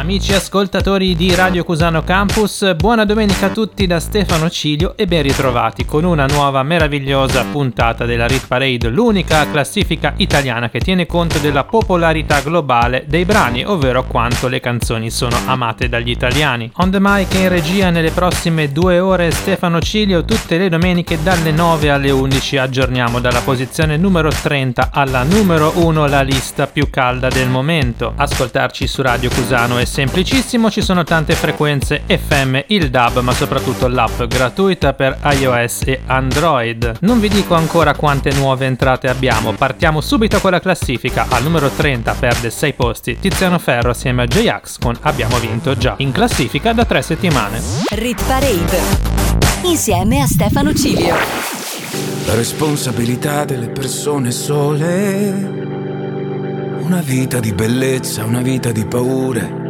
Amici ascoltatori di Radio Cusano Campus, buona domenica a tutti da Stefano Cilio e ben ritrovati con una nuova meravigliosa puntata della Rit Parade, l'unica classifica italiana che tiene conto della popolarità globale dei brani, ovvero quanto le canzoni sono amate dagli italiani. On the mic in regia nelle prossime due ore Stefano Cilio, tutte le domeniche dalle 9 alle 11 aggiorniamo dalla posizione numero 30 alla numero 1 la lista più calda del momento. Ascoltarci su Radio Cusano è semplicissimo, ci sono tante frequenze FM, il DAB, ma soprattutto l'app gratuita per iOS e Android. Non vi dico ancora quante nuove entrate abbiamo, partiamo subito con la classifica. Al numero 30 perde 6 posti Tiziano Ferro assieme a J-Ax con Abbiamo vinto già, in classifica da 3 settimane. Rit Parade. Insieme a Stefano Cilio. La responsabilità delle persone sole. Una vita di bellezza, una vita di paure.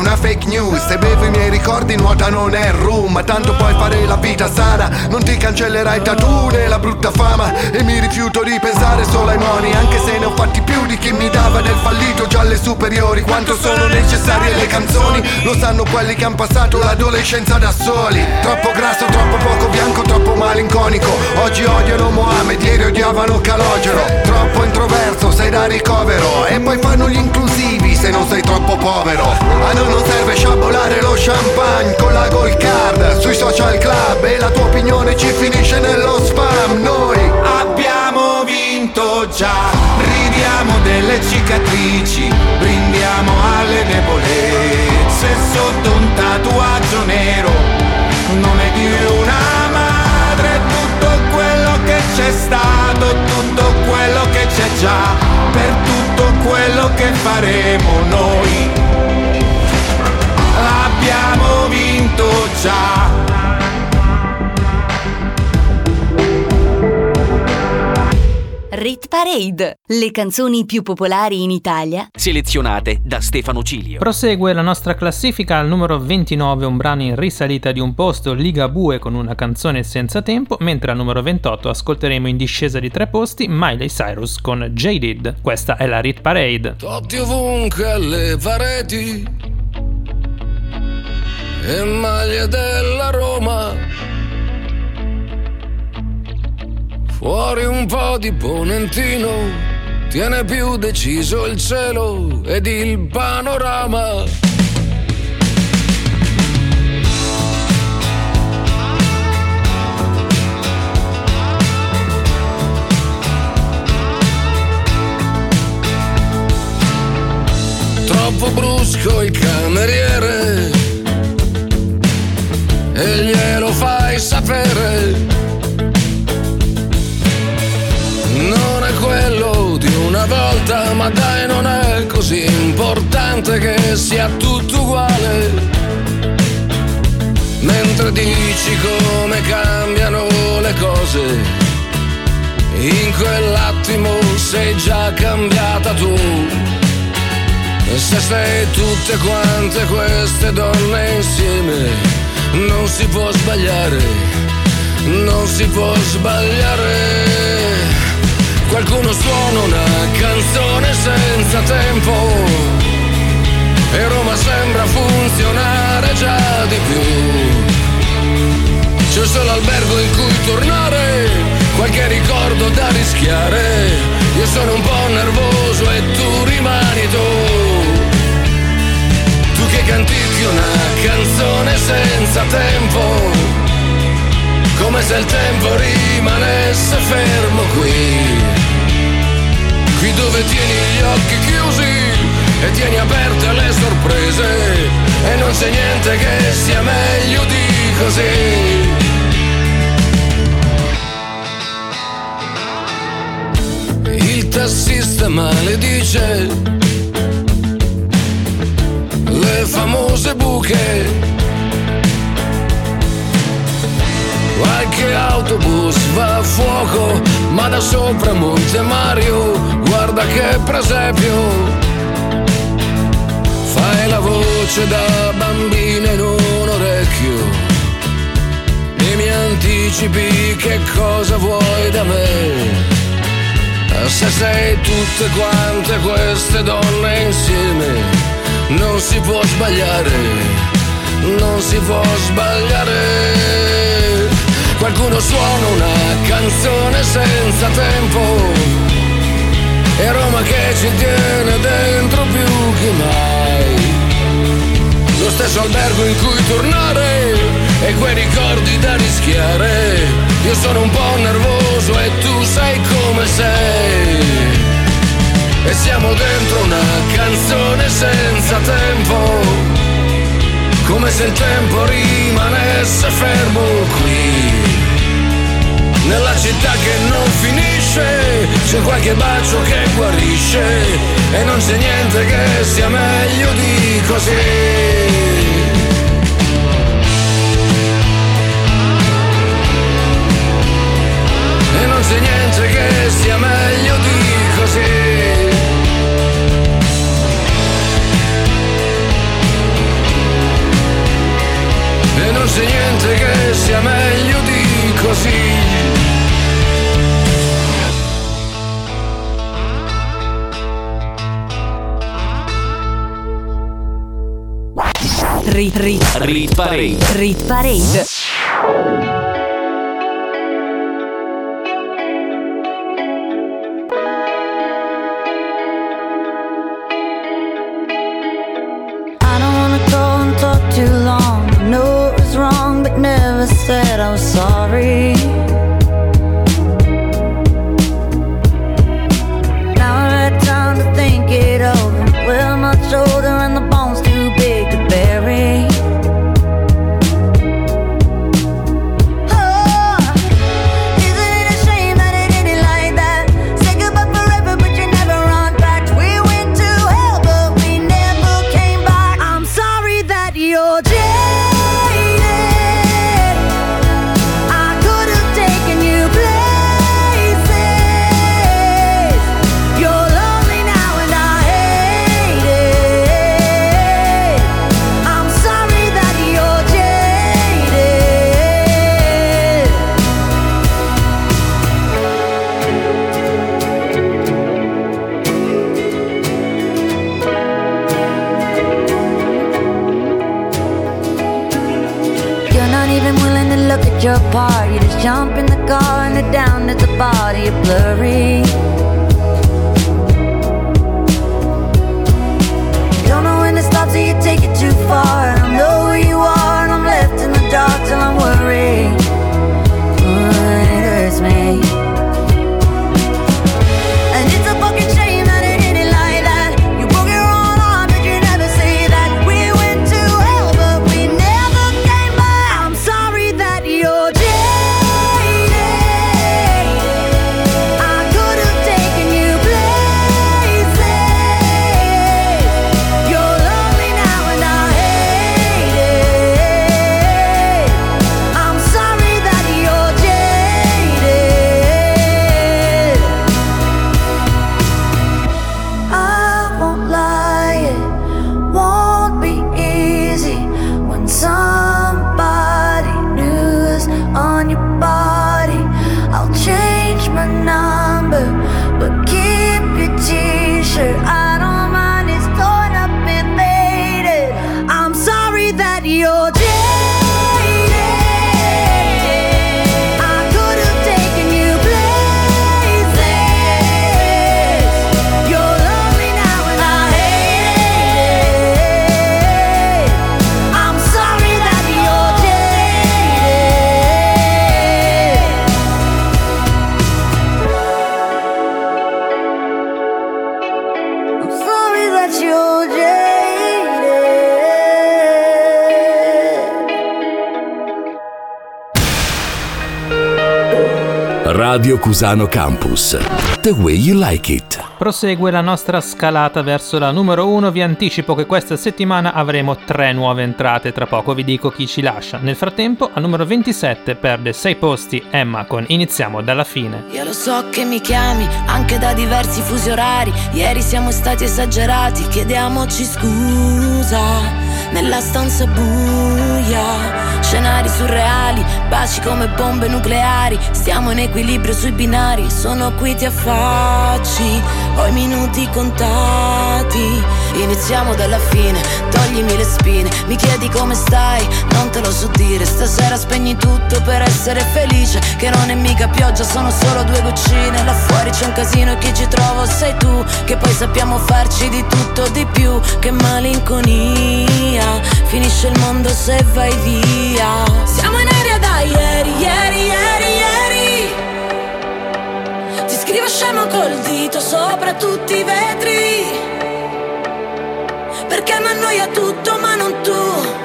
una fake news. Se bevo i miei ricordi, nuota non è. Ma tanto puoi fare la vita sana. Non ti cancellerai tattoo né la brutta fama. E mi rifiuto di pensare solo ai moni. Anche se ne ho fatti più di chi mi dava del fallito già alle superiori. Quanto sono necessarie le canzoni? Lo sanno quelli che hanno passato l'adolescenza da soli. Troppo grasso, troppo poco bianco, troppo malinconico. Oggi odiano Mohamed, ieri odiavano Calogero. Troppo introverso, sei da ricovero. E poi fanno gli inclusivi se non sei troppo povero. A noi non serve sciabolare lo champagne con la gold card sui social club. E la tua opinione ci finisce nello spam. Noi abbiamo vinto già. Ridiamo delle cicatrici, brindiamo alle debolezze sotto un tatuaggio nero. Nome di una madre, tutto quello che c'è stato, tutto quello che c'è già, per tutto quello che faremo noi. Abbiamo vinto già. Rit Parade. Le canzoni più popolari in Italia. Selezionate da Stefano Cilio. Prosegue la nostra classifica al numero 29, un brano in risalita di un posto, Liga Bue con una canzone senza tempo, mentre al numero 28 ascolteremo in discesa di tre posti Miley Cyrus con Jaded. Questa è la Rit Parade. Totti ovunque alle pareti e maglie della Fuori un po' di ponentino, tiene più deciso il cielo ed il panorama. Troppo brusco il cameriere e glielo fai sapere volta, ma dai non è così importante che sia tutto uguale. Mentre dici come cambiano le cose, in quell'attimo sei già cambiata tu. E se sei tutte quante queste donne insieme, non si può sbagliare, non si può sbagliare. Qualcuno suona una canzone senza tempo e Roma sembra funzionare già di più. C'è solo albergo in cui tornare, qualche ricordo da rischiare. Io sono un po' nervoso e tieni aperte le sorprese e non c'è niente che sia meglio di così. Il tassista maledice le famose buche Qualche autobus va a fuoco, ma da sopra Monte Mario, guarda che presepio. La voce da bambina in un orecchio e mi anticipi che cosa vuoi da me. Se sei tutte quante queste donne insieme, non si può sbagliare, non si può sbagliare. Qualcuno suona una canzone senza tempo E Roma che ci tiene dentro più che mai Lo stesso albergo in cui tornare E quei ricordi da rischiare. Io sono un po' nervoso e tu sai come sei. E siamo dentro una canzone senza tempo come se il tempo rimanesse fermo qui. Nella città che non finisce, c'è qualche bacio che guarisce e non c'è niente che sia meglio di così. E non c'è niente che sia meglio di così. E non c'è niente che sia meglio di così. Rit, rit, Rit Parade. rit parade. Cusano Campus. The way you like it. Prosegue la nostra scalata verso la numero 1. Vi anticipo che questa settimana avremo tre nuove entrate. Tra poco vi dico chi ci lascia. Nel frattempo, al numero 27 perde 6 posti Emma con Iniziamo dalla fine. Io lo so che mi chiami anche da diversi fusi orari. Ieri siamo stati esagerati, chiediamoci scusa. Nella stanza buia, scenari surreali, baci come bombe nucleari. Stiamo in equilibrio sui binari, sono qui ti affacci. Ho i minuti contati. Iniziamo dalla fine, toglimi le spine. Mi chiedi come stai, non te lo so dire. Stasera spegni tutto per essere felice. Che non è mica pioggia, sono solo due goccine. Là fuori c'è un casino e chi ci trovo sei tu. Che poi sappiamo farci di tutto di più. Che malinconia. Finisce il mondo se vai via. Siamo in aria da ieri, ieri, tutti i vetri. Perché mi annoia tutto ma non tu.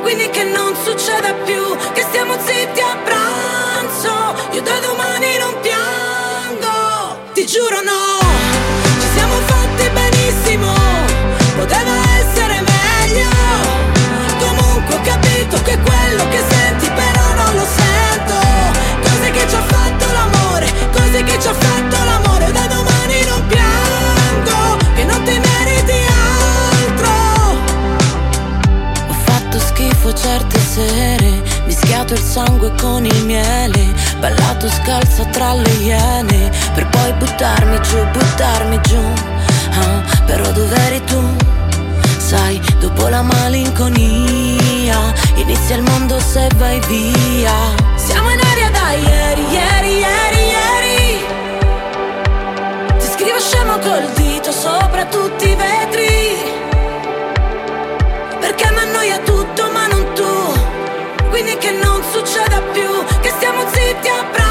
Quindi che non succeda più Che stiamo zitti a pranzo. Io da domani non piango Ti giuro no sangue con il miele Ballato scalza tra le iene Per poi buttarmi giù, buttarmi giù Ah, Però dov'eri tu? Sai, dopo la malinconia Inizia il mondo se vai via Siamo in aria da ieri, ieri, ieri, ieri Ti scrivo scemo col dito sopra tutti i vetri Perché mi annoia tutto Quindi che non succeda più Che stiamo zitti a pranzo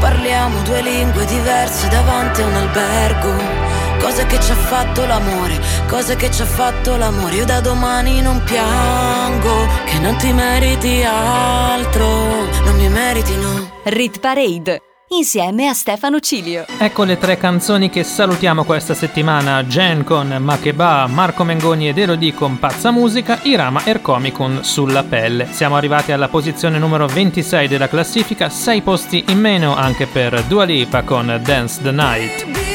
Parliamo due lingue diverse davanti a un albergo. Cosa che ci ha fatto l'amore, cosa che ci ha fatto l'amore. Io da domani non piango, che non ti meriti altro, non mi meriti no. Rit Parade insieme a Stefano Cilio. Ecco le tre canzoni che salutiamo questa settimana: Gen con Makeba, Marco Mengoni ed Erodi con Pazza Musica, Irama Ercomi con Sulla pelle. Siamo arrivati alla posizione numero 26 della classifica, 6 posti in meno anche per Dua Lipa con Dance the Night.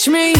catch me.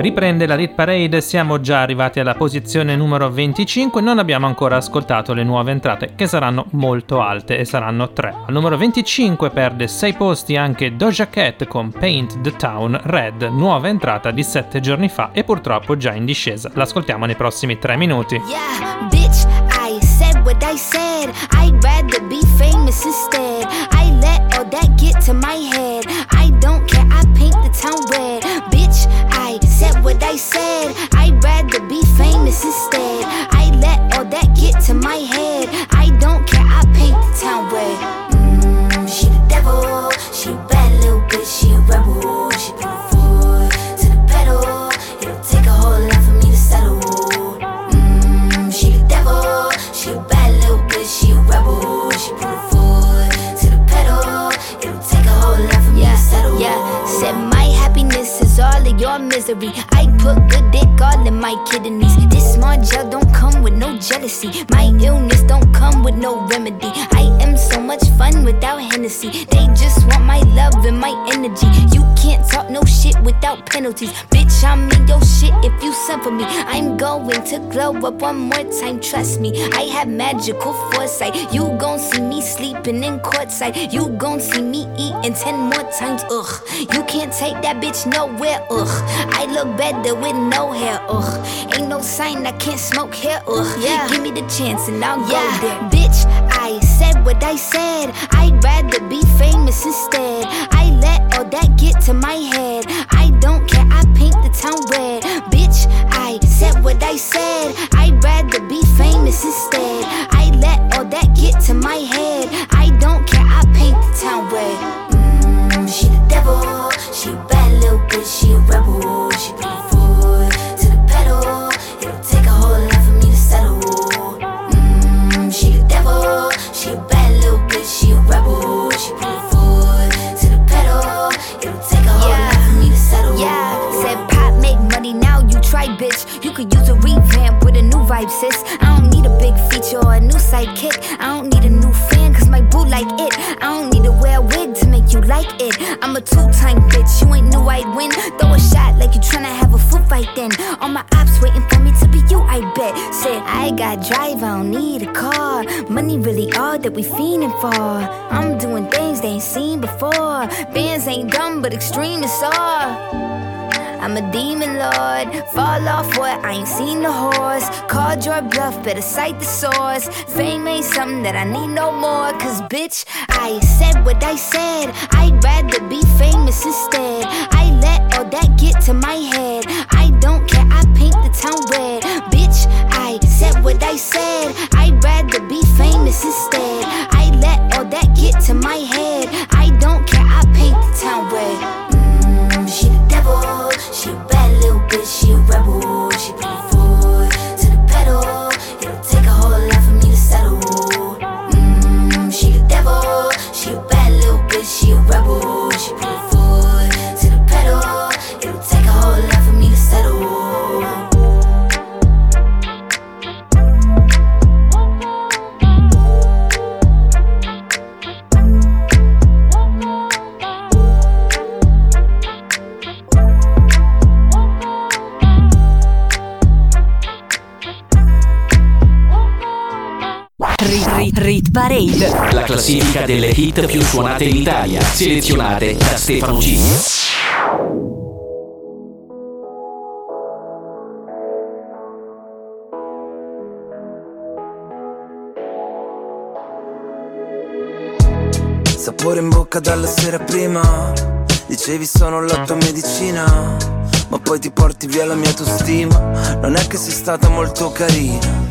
Riprende la Lead Parade, siamo già arrivati alla posizione numero 25, non abbiamo ancora ascoltato le nuove entrate che saranno molto alte e saranno 3. Al numero 25 perde 6 posti anche Doja Cat con Paint the Town Red, nuova entrata di 7 giorni fa e purtroppo già in discesa. L'ascoltiamo nei prossimi 3 minuti. Yeah, bitch, I said what I said. I'd rather be famous instead. Magical foresight. You gon' see me sleeping in courtside. You gon' see me eating ten more times, ugh. You can't take that bitch nowhere, ugh. I look better with no hair, ugh. Ain't no sign I can't smoke hair, ugh. Yeah. Give me the chance and I'll yeah. go there. Bitch, I said what I said. Extreme is all. I'm a demon lord. Fall off what? I ain't seen the horse. Called your bluff, better cite the source. Fame ain't something that I need no more. Cause bitch, I said what I said. I'd rather be famous instead. I let all that get to my head. Rit, rit, rit Parade. La classifica delle hit più suonate in Italia, selezionate da Stefano G. Sapore in bocca dalla sera prima Dicevi sono la tua medicina Ma poi ti porti via la mia autostima Non è che sei stata molto carina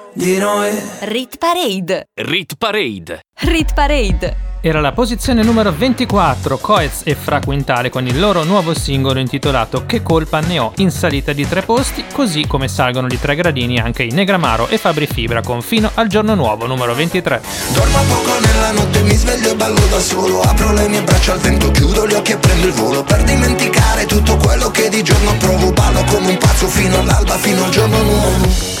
di noi. Rit Parade. Rit Parade. Rit Parade. Era la posizione numero 24, Coez e Fra Quintale con il loro nuovo singolo intitolato Che colpa ne ho, in salita di tre posti, così come salgono di tre gradini anche i Negramaro e Fabri Fibra con Fino al giorno nuovo numero 23. Dormo poco nella notte, mi sveglio e ballo da solo Apro le mie braccia al vento, chiudo gli occhi e prendo il volo Per dimenticare tutto quello che di giorno provo Ballo come un pazzo fino all'alba, fino al giorno nuovo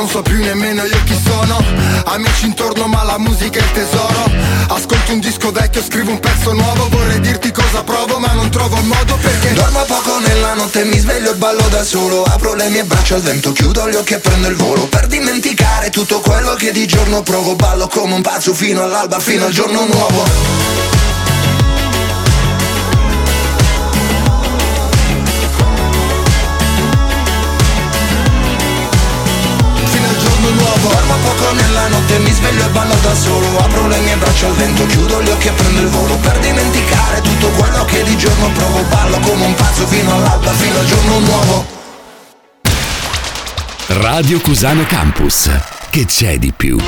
non so più nemmeno io Amici intorno ma la musica è il tesoro. Ascolto un disco vecchio, scrivo un pezzo nuovo. Vorrei dirti cosa provo ma non trovo modo perché Dormo poco nella notte, mi sveglio e ballo da solo. Apro le mie braccia al vento, chiudo gli occhi e prendo il volo. Per dimenticare tutto quello che di giorno provo Ballo come un pazzo fino all'alba, fino al giorno nuovo Dormo poco nella notte, mi sveglio e ballo da solo Apro le mie braccia al vento, chiudo gli occhi e prendo il volo Per dimenticare tutto quello che di giorno provo Ballo come un pazzo fino all'alba, fino al giorno nuovo Radio Cusano Campus. Che c'è di più?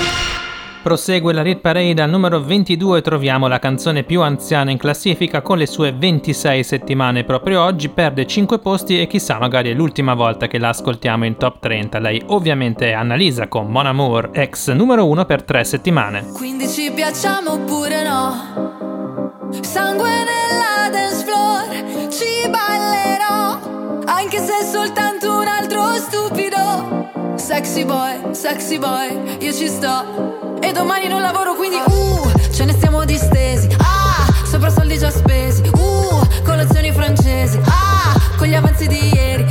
Prosegue la Rit Parade al numero 22 troviamo la canzone più anziana in classifica con le sue 26 settimane proprio oggi, perde 5 posti e chissà magari è l'ultima volta che la ascoltiamo in top 30. Lei ovviamente è Annalisa con Mon Amour, ex numero 1 per 3 settimane. Quindi ci piacciamo oppure no? Sangue nella dance floor, ci ballerò. Anche se è soltanto un altro stupido. Sexy boy, sexy boy, io ci sto. E domani non lavoro quindi uh, ce ne stiamo distesi. Ah, sopra soldi già spesi. Uh, colazioni francesi. Ah, con gli avanzi di ieri.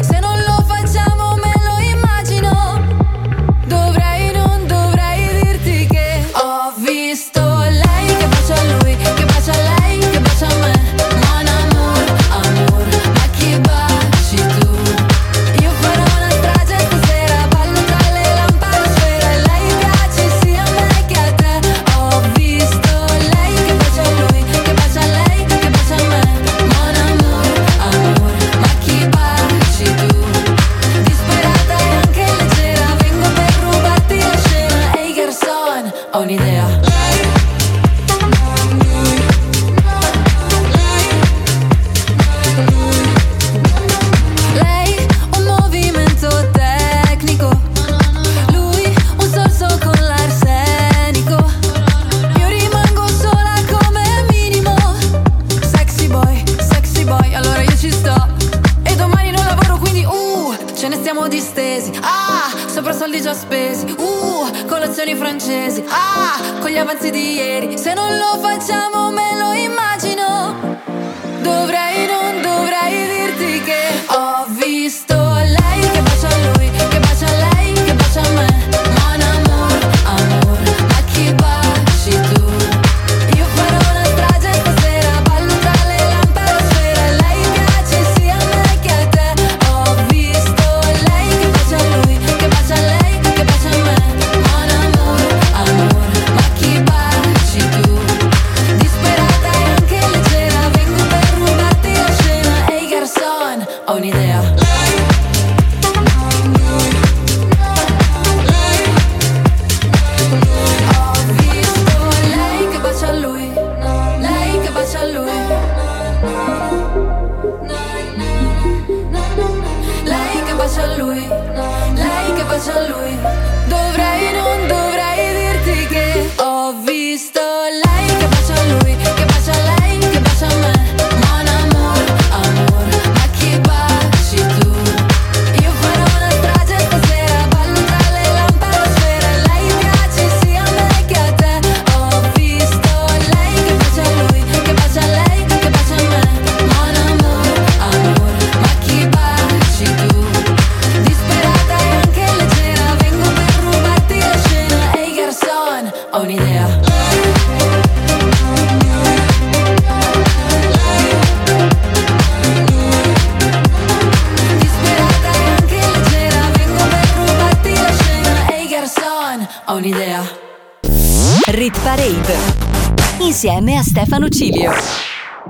Insieme a Stefano Cilio.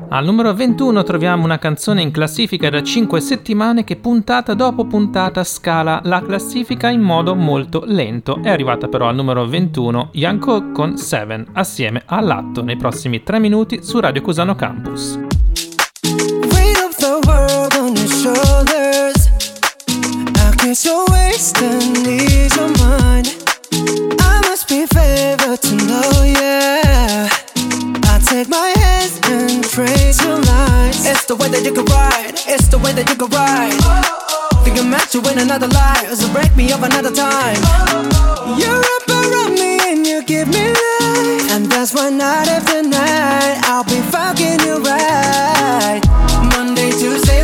Al numero 21 troviamo una canzone in classifica da 5 settimane che puntata dopo puntata scala la classifica in modo molto lento. È arrivata però al numero 21 Yanko con Seven assieme all'atto nei prossimi 3 minuti su Radio Cusano Campus. Weight take my hands and trace your lines. It's the way that you can ride. It's the way that you can ride. Think I met you in another life, so break me up another time. You're up around me and you give me life, and that's why night after night I'll be fucking you right. Monday, Tuesday,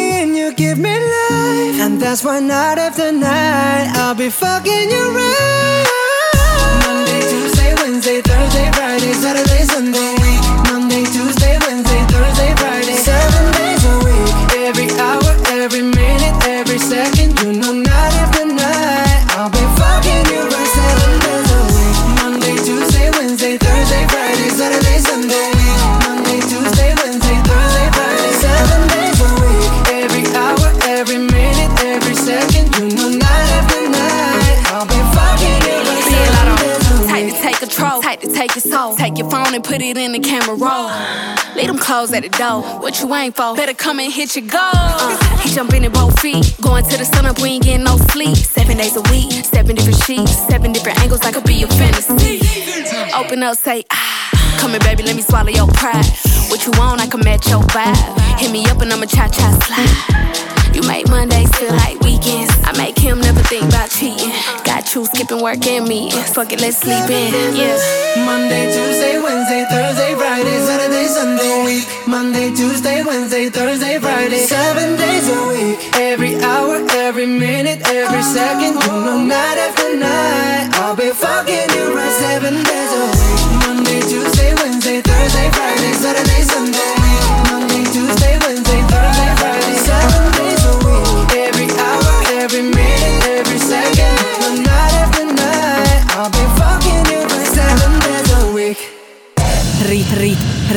and you give me life, and that's why night after night I'll be fucking you right. Monday, Tuesday, Wednesday, Thursday, Friday, Saturday, Sunday. Take your soul. Take your phone and put it in the camera roll. Leave them clothes at the door. What you ain't for? Better come and hit your goal. Uh, he jumping in both feet. Going to the sun up, we ain't getting no sleep. Seven days a week, seven different sheets, seven different angles. I could be your fantasy. Open up, say ah. Come here, baby, let me swallow your pride. What you want, I can match your vibe. Hit me up and I'ma cha cha slide. You make Mondays feel like weekends. I make him never think about cheating. Got you skipping work and me. Fuck it, let's sleep in. Yeah. Monday, Tuesday, Wednesday, Thursday, Friday, Saturday, Sunday. Week. Monday, Tuesday, Wednesday, Thursday, Friday. Seven days a week. Every hour, every minute, every second. You know, night after night. I'll be fucking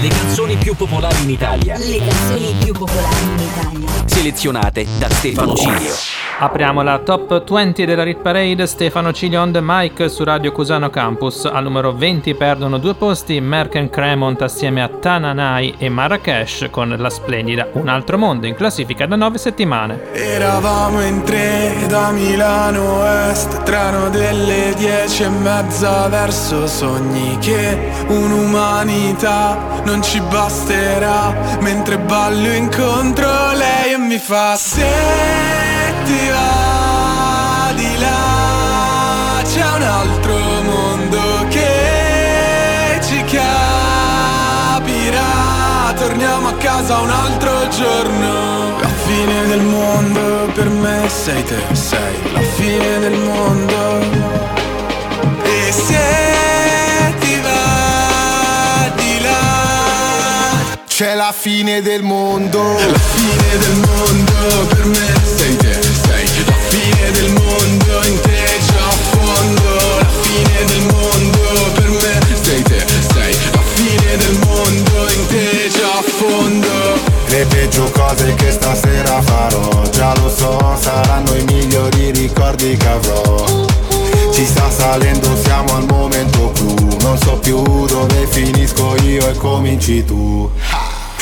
Le canzoni più popolari in Italia. Le canzoni più popolari in Italia. Selezionate da Stefano Cilio. Apriamo la top 20 della Rit Parade, Stefano Cilio on the mic su Radio Cusano Campus. Al numero 20 perdono due posti Merck and Cremont assieme a Tananai e Marrakesh con la splendida Un altro mondo in classifica da 9 settimane. Eravamo in tre da Milano Est, treno delle dieci e mezza verso sogni che un'umanità non ci basterà, mentre ballo incontro lei e mi fa se ti va di là c'è un altro mondo che ci capirà, torniamo a casa un altro giorno. La fine del mondo per me sei te, sei la fine del mondo. C'è la fine del mondo. La fine del mondo per me sei te, sei la fine del mondo in te già a fondo. La fine del mondo per me sei te, sei la fine del mondo in te già a fondo. Le peggio cose che stasera farò, già lo so, saranno i migliori ricordi che avrò. Ci sta salendo, siamo al momento clou, non so più dove finisco io e cominci tu.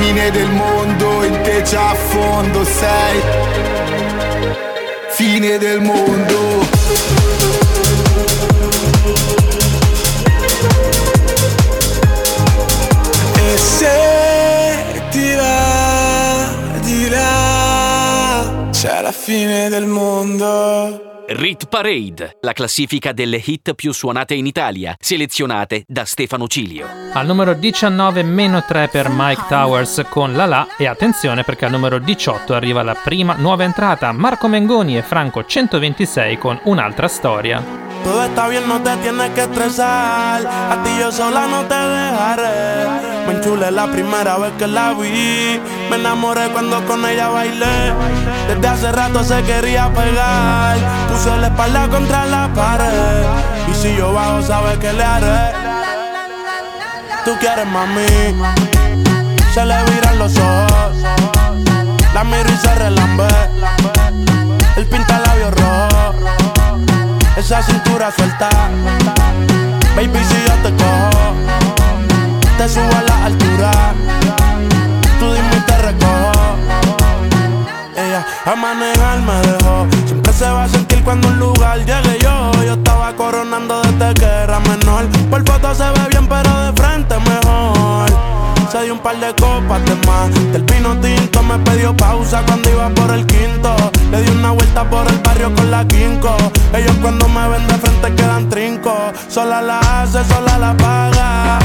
fine del mondo, in te già a fondo sei. Fine del mondo. E se ti va di là c'è la fine del mondo. Rit Parade, la classifica delle hit più suonate in Italia, selezionate da Stefano Cilio. Al numero 19 meno 3 per Mike Towers con La La e attenzione perché al numero 18 arriva la prima nuova entrata Marco Mengoni e Franco 126 con Un'altra storia. Todo está bien, no te tienes que estresar. A ti yo sola no te dejaré. Me enchulé la primera vez que la vi. Me enamoré cuando con ella bailé. Desde hace rato se quería pegar. Puse la espalda contra la pared. Y si yo bajo, sabes que le haré. Tú quieres mami. Se le viran los ojos. La miro y se relambe. El pinta labios rojo. Esa cintura suelta. Baby, si yo te cojo, te subo a la altura. Tú dime y te recojo. Ella a manejar me dejó. Siempre se va a sentir cuando un lugar llegue yo. Yo estaba coronando desde que era menor. Por foto se ve bien, pero de frente mejor. Se dio un par de copas de más. Del vino tinto me pidió pausa cuando iba por el quinto. Le di una vuelta por el barrio con la quinco. Ellos cuando me ven de frente quedan trinco. Sola la hace, sola la paga.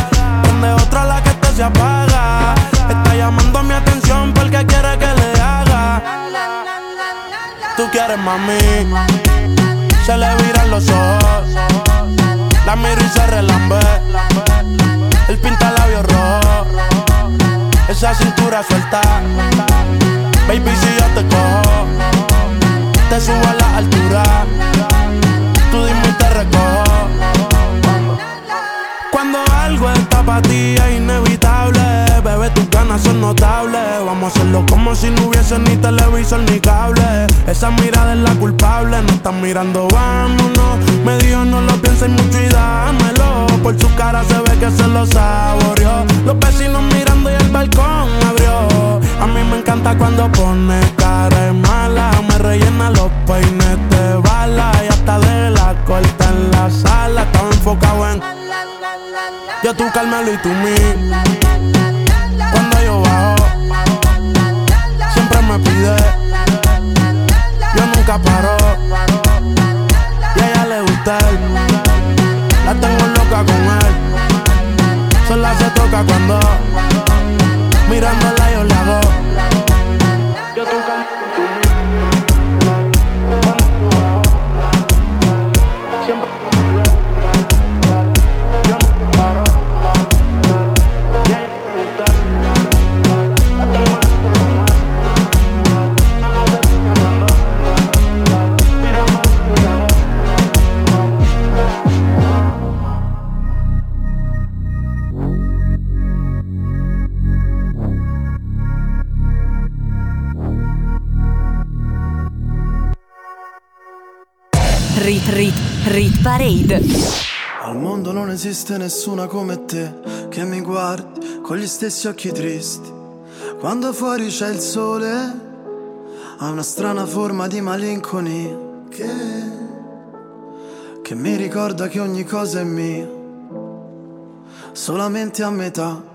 Donde otra la que te se apaga. Está llamando mi atención porque quiere que le haga. Tú quieres mami. Se le viran los ojos. La miro y se relambe. El pinta labios rojo. Esa cintura suelta. Baby, si yo te cojo, te subo a la altura. Tú dime y te recojo. Cuando algo está para ti es inevitable notable. Vamos a hacerlo como si no hubiese ni televisor ni cable. Esa mirada es la culpable, no están mirando, vámonos. Me dijo no lo pienses mucho y dámelo. Por su cara se ve que se lo saboreó. Los vecinos mirando y el balcón abrió. A mí me encanta cuando pone cara mala. Me rellena los peines de bala y hasta de la corta en la sala. Estaba enfocado en yo tú Carmelo y tú mí. Me. Yo nunca paro. Y a ella le gusta él. La tengo loca con él. Sola se toca cuando mirándola yo hago. Rit Rit Rit Parade. Al mondo non esiste nessuna come te che mi guardi con gli stessi occhi tristi. Quando fuori c'è il sole, ha una strana forma di malinconia che, che mi ricorda che ogni cosa è mia, solamente a metà.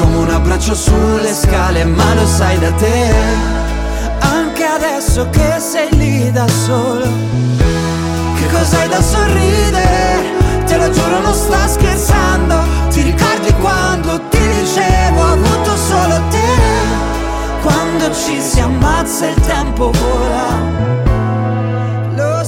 Come un abbraccio sulle scale, ma lo sai da te. Anche adesso che sei lì da solo. Che cos'hai da sorridere? Te lo giuro non sta scherzando. Ti ricordi quando ti dicevo ho avuto solo te? Quando ci si ammazza il tempo vola.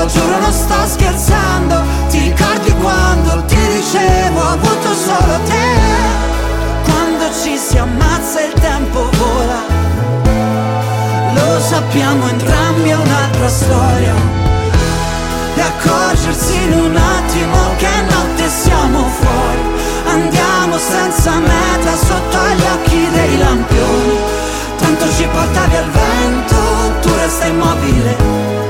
Lo giuro non sto scherzando. Ti ricordi quando ti dicevo ho avuto solo te. Quando ci si ammazza il tempo vola. Lo sappiamo entrambi è un'altra storia. E accorgersi in un attimo che notte siamo fuori. Andiamo senza meta sotto gli occhi dei lampioni. Tanto ci porta via il vento, tu resta immobile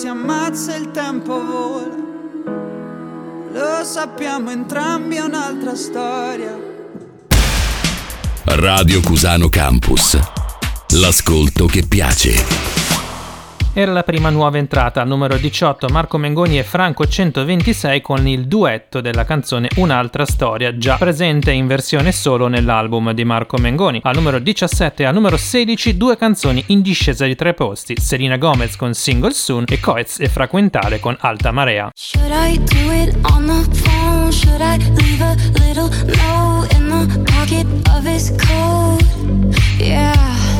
si ammazza il tempo vola. Lo sappiamo entrambi è un'altra storia. Radio Cusano Campus. L'ascolto che piace. Era la prima nuova entrata al numero 18 Marco Mengoni e Franco 126 con il duetto della canzone Un'altra storia, già presente in versione solo nell'album di Marco Mengoni. Al numero 17 e al numero 16 due canzoni in discesa di tre posti, Selena Gomez con Single Soon e Coez e Fraquentale con Alta Marea. Should? Yeah,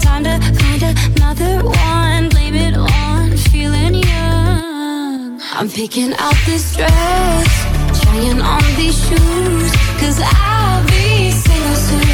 Time to find another one. Blame it on feeling young. I'm picking out this dress, trying on these shoes. Cause I'll be single soon.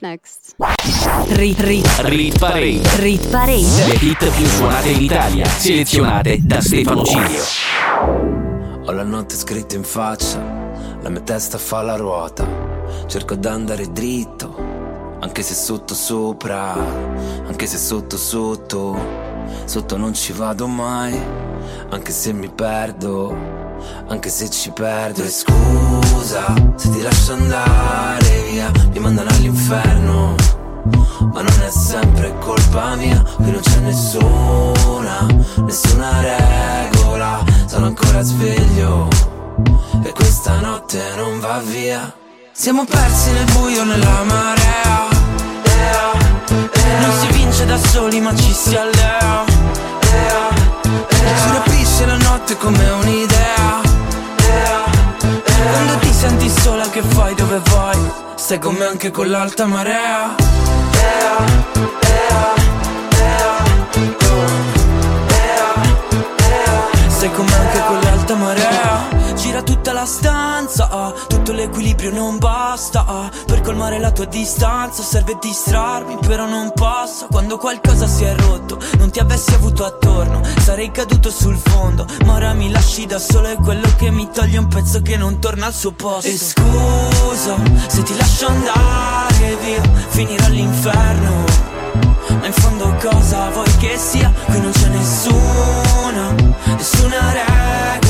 Next? Rit, rit, Rit Parade. rit parade. Le hit più suonate in Italia, selezionate da Stefano Cilio. Ho la notte scritta in faccia, la mia testa fa la ruota. Cerco d'andare dritto, anche se sotto sopra, anche se sotto sotto. Sotto non ci vado mai, anche se mi perdo, anche se ci perdo. E scusa se ti lascio andare via, mi mandano all'inferno. Ma non è sempre colpa mia, qui non c'è nessuna, nessuna regola. Sono ancora sveglio e questa notte non va via. Siamo persi nel buio, nella marea. Non si vince da soli, ma ci si allea. Ci rapisce la notte come un'idea. Quando ti senti sola, che fai? Dove vai? Stai con me anche con l'alta marea. Sei come anche con l'alta marea Gira tutta la stanza Tutto l'equilibrio non basta ah, Per colmare la tua distanza. Serve distrarmi però non posso Quando qualcosa si è rotto Non ti avessi avuto attorno Sarei caduto sul fondo. Ma ora mi lasci da solo È quello che mi toglie un pezzo che non torna al suo posto. E scusa se ti lascio andare via Finire all'inferno. Ma in fondo cosa vuoi che sia? Qui non c'è nessuna, nessuna regola. E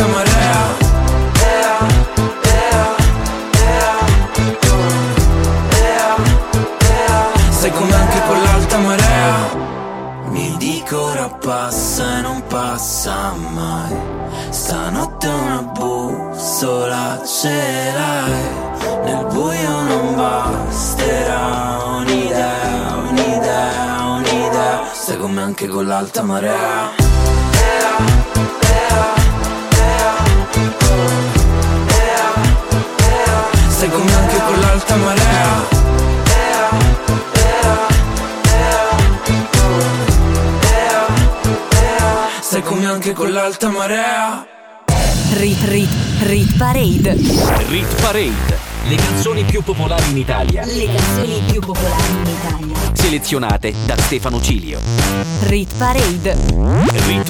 l'alta marea Ea, ea, ea, ea, ea. Sei con me anche con l'alta marea. Mi dico ora passa e non passa mai. Stanotte una bussola ce l'hai. Nel buio non basterà un'idea, un'idea, un'idea. Stai con me anche con l'alta marea ea. Stai con me anche con l'alta marea Ea, ea, ea, ea, ea. Stai con me anche con l'alta marea Rit Rit Rit Parade. Rit Parade. Le canzoni più popolari in Italia. Le canzoni più popolari in Italia. Selezionate da Stefano Cilio. Rit Parade. Rit,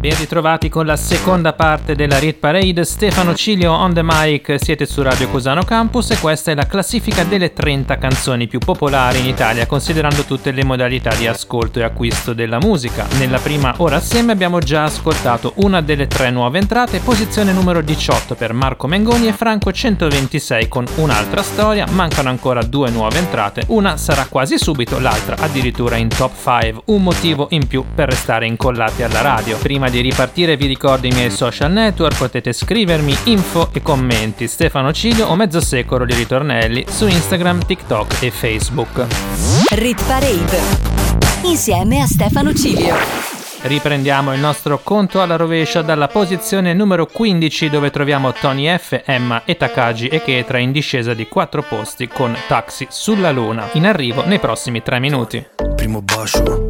Ben ritrovati con la seconda parte della Rit Parade, Stefano Cilio on the mic, siete su Radio Cusano Campus e questa è la classifica delle 30 canzoni più popolari in Italia, considerando tutte le modalità di ascolto e acquisto della musica. Nella prima ora assieme abbiamo già ascoltato una delle tre nuove entrate, posizione numero 18 per Marco Mengoni e Franco 126 con un'altra storia, mancano ancora due nuove entrate, una sarà quasi subito, l'altra addirittura in top 5, un motivo in più per restare incollati alla radio. Prima di ripartire vi ricordo i miei social network, potete scrivermi info e commenti, Stefano Cilio o mezzo secolo di ritornelli su Instagram, TikTok e Facebook. Rit Parade. Insieme a Stefano Cilio. Riprendiamo il nostro conto alla rovescia dalla posizione numero 15 dove troviamo Tony F, Emma e Takagi e Ketra in discesa di 4 posti con Taxi sulla Luna, in arrivo nei prossimi 3 minuti. Primo bacio,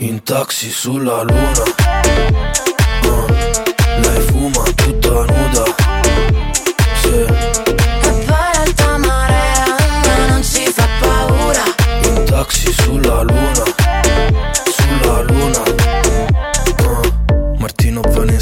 In taxi sulla luna. Uh, lei fuma tutta nuda. Sì, poi l'alta marea ma non ci fa paura. in taxi sulla luna.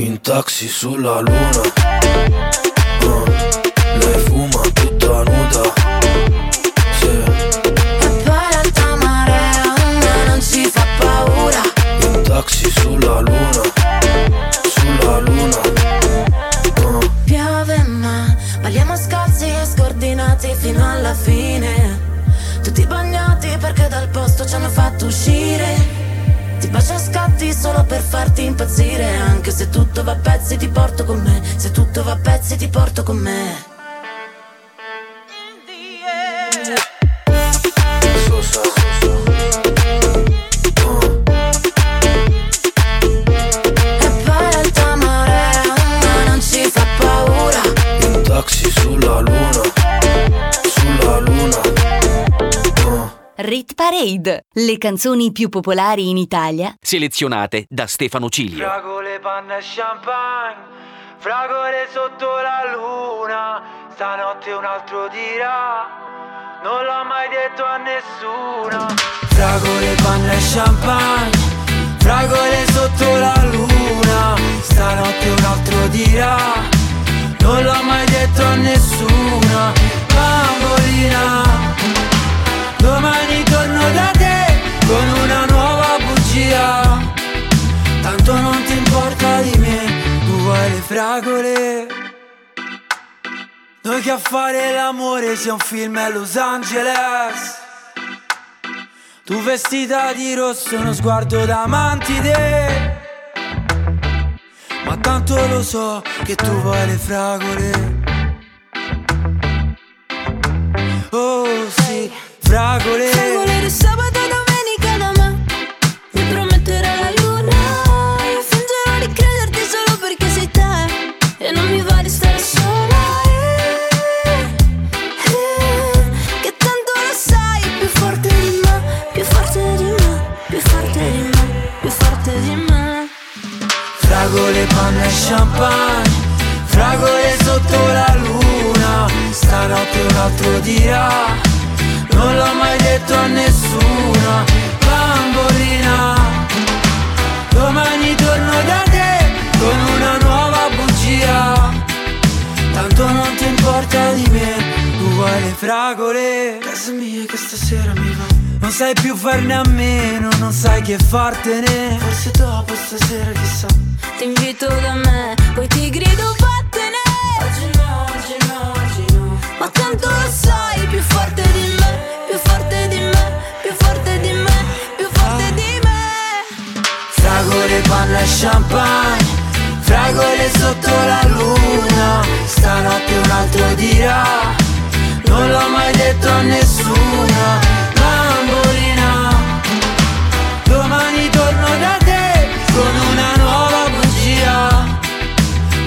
In taxi sulla luna. Uh, Lei fuma tutta nuda. Sì, E poi l'alta marea ma non ci fa paura. in taxi sulla luna. Sulla luna. Uh, Piove ma balliamo scalzi e scordinati fino alla fine. Tutti bagnati perché dal posto ci hanno fatto uscire. Ti bacio a scatti solo per farti impazzire. Anche se tutto va a pezzi ti porto con me. Se tutto va a pezzi ti porto con me Rit Parade. Le canzoni più popolari in Italia. Selezionate da Stefano Cilio. Fragole, panna e champagne, fragole sotto la luna. stanotte un altro dirà, non l'ho mai detto a nessuno. Fragole, panna e champagne, fragole sotto la luna, stanotte un altro dirà, non l'ho mai detto a nessuno. Bambolina, domani da te con una nuova bugia. Tanto non ti importa di me, tu vuoi le fragole. Noi che a fare l'amore sia un film a Los Angeles. Tu vestita di rosso, uno sguardo da mantide. Ma tanto lo so che tu vuoi le fragole. Oh sì, fragole. Fragole di sabato domenica da Mi prometterò la luna. Io fingerò di crederti solo perché sei te. E non mi va di stare sola. Eh, eh, Che tanto lo sai Più forte di me Più forte di me Più forte di me Più forte di me. Fragole, panna e champagne Fragole sotto la luna. Stanotte un altro dirà Non l'ho mai detto a nessuno Bambolina. Domani torno da te Con una nuova bugia. Tanto non ti importa di me Tu vuoi le fragole. Casa mia che stasera mi va. Non sai più farne a meno Non sai che fartene. Forse dopo stasera chissà. Ti invito da me Poi ti grido vattene! Oggi no, oggi no, oggi no. Ma tanto lo sai Più forte Più forte di me Più forte di me Più forte di me. Fragole, panna e champagne Fragole sotto la luna. Stanotte un altro dirà Non l'ho mai detto a nessuno. Bambolina Domani torno da te Con una nuova bugia.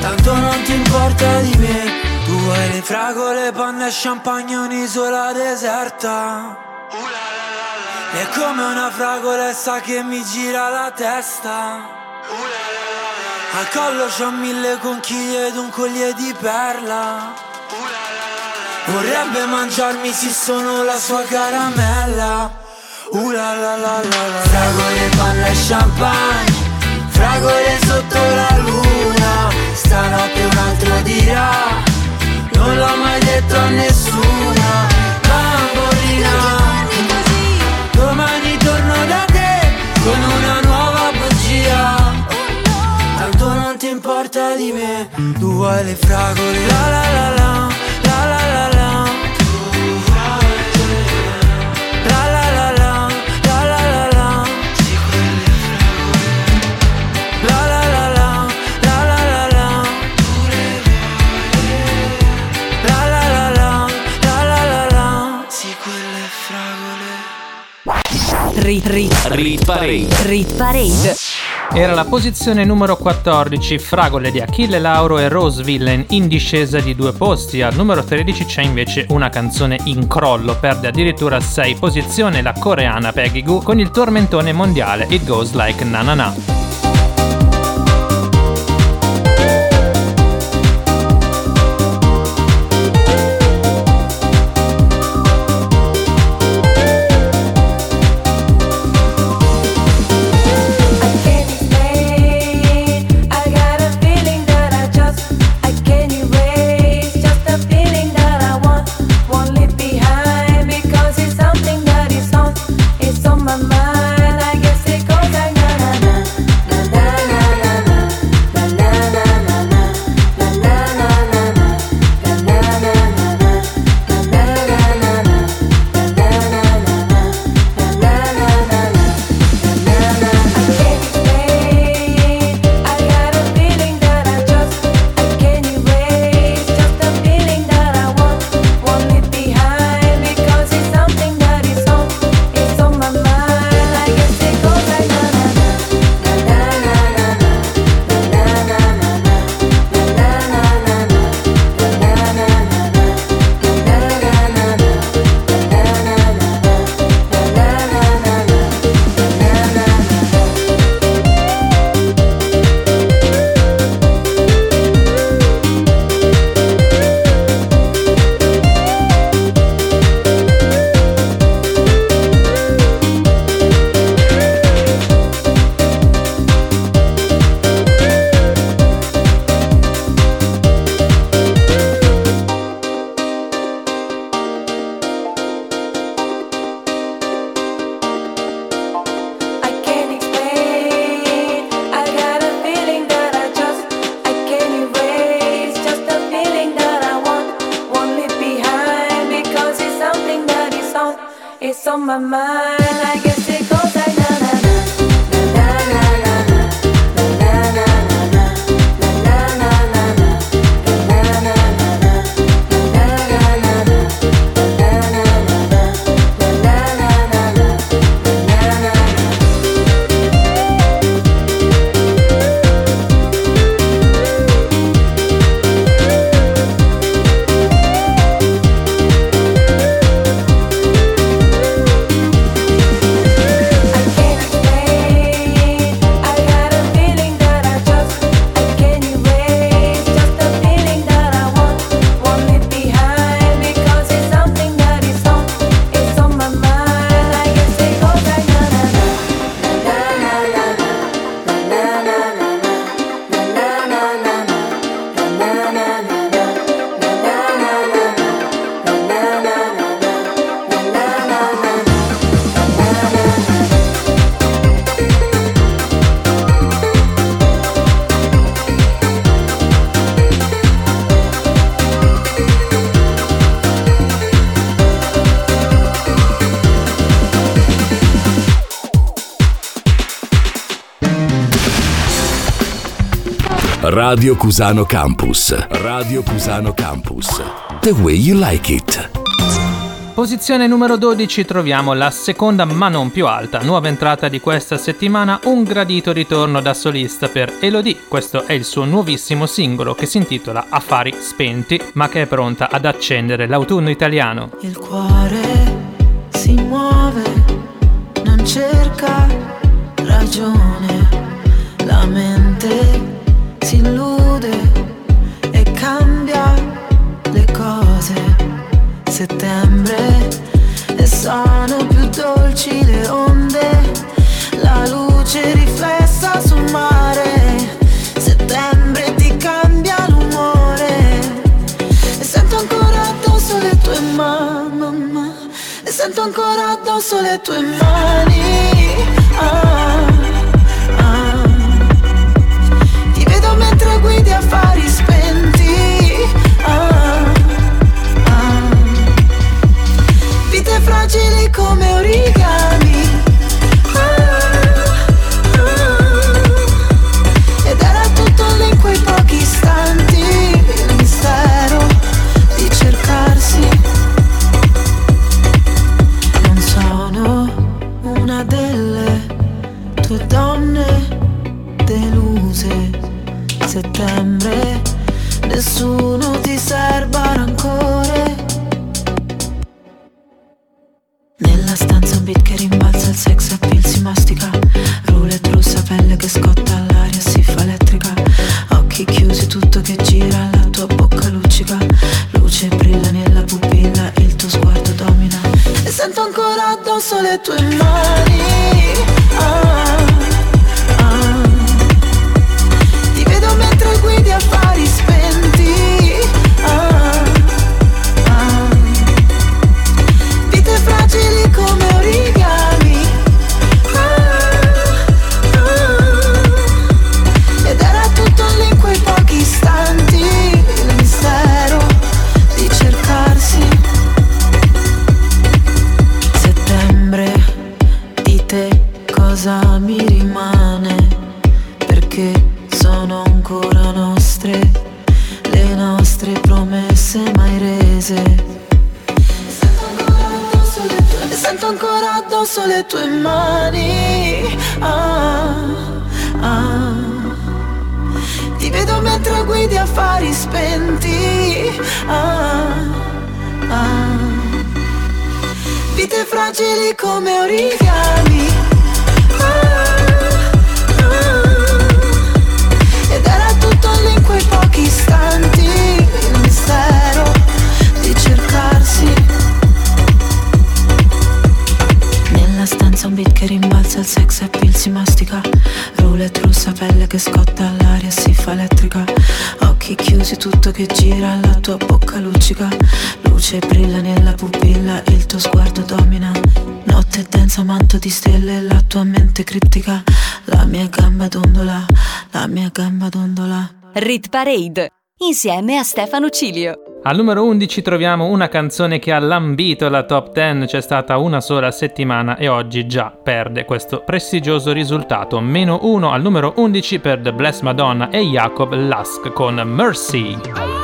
Tanto non ti importa di me le fragole, panna e champagne Un'isola deserta. È come una fragolessa che mi gira la testa. Al collo c'ho mille conchiglie ed un collier di perla. Vorrebbe mangiarmi se sono la sua caramella. Uh la la la la Fragole, panna e champagne Fragole sotto la luna. Stanotte un altro dirà Non l'ho mai detto a nessuno Bambolina. Domani torno da te con una nuova bugia. Tanto non ti importa di me Tu vuoi le fragole La la la la Rit, rit, Rit Parade. rit parade. Era la posizione numero 14, Fragole di Achille Lauro e Rose Villain in discesa di due posti. Al numero 13 c'è invece una canzone in crollo, perde addirittura 6 posizioni la coreana Peggy Goo con il tormentone mondiale It Goes Like Na Na Radio Cusano Campus. Radio Cusano Campus. The way you like it. Posizione numero 12 troviamo la seconda ma non più alta, nuova entrata di questa settimana, un gradito ritorno da solista per Elodie. Questo è il suo nuovissimo singolo che si intitola Affari spenti, ma che è pronta ad accendere l'autunno italiano. Il cuore Parade, insieme a Stefano Cilio. Al numero 11 troviamo una canzone che ha lambito la top 10, c'è stata una sola settimana e oggi già perde questo prestigioso risultato. Meno 1 al numero 11 per The Blessed Madonna e Jacob Lask con Mercy.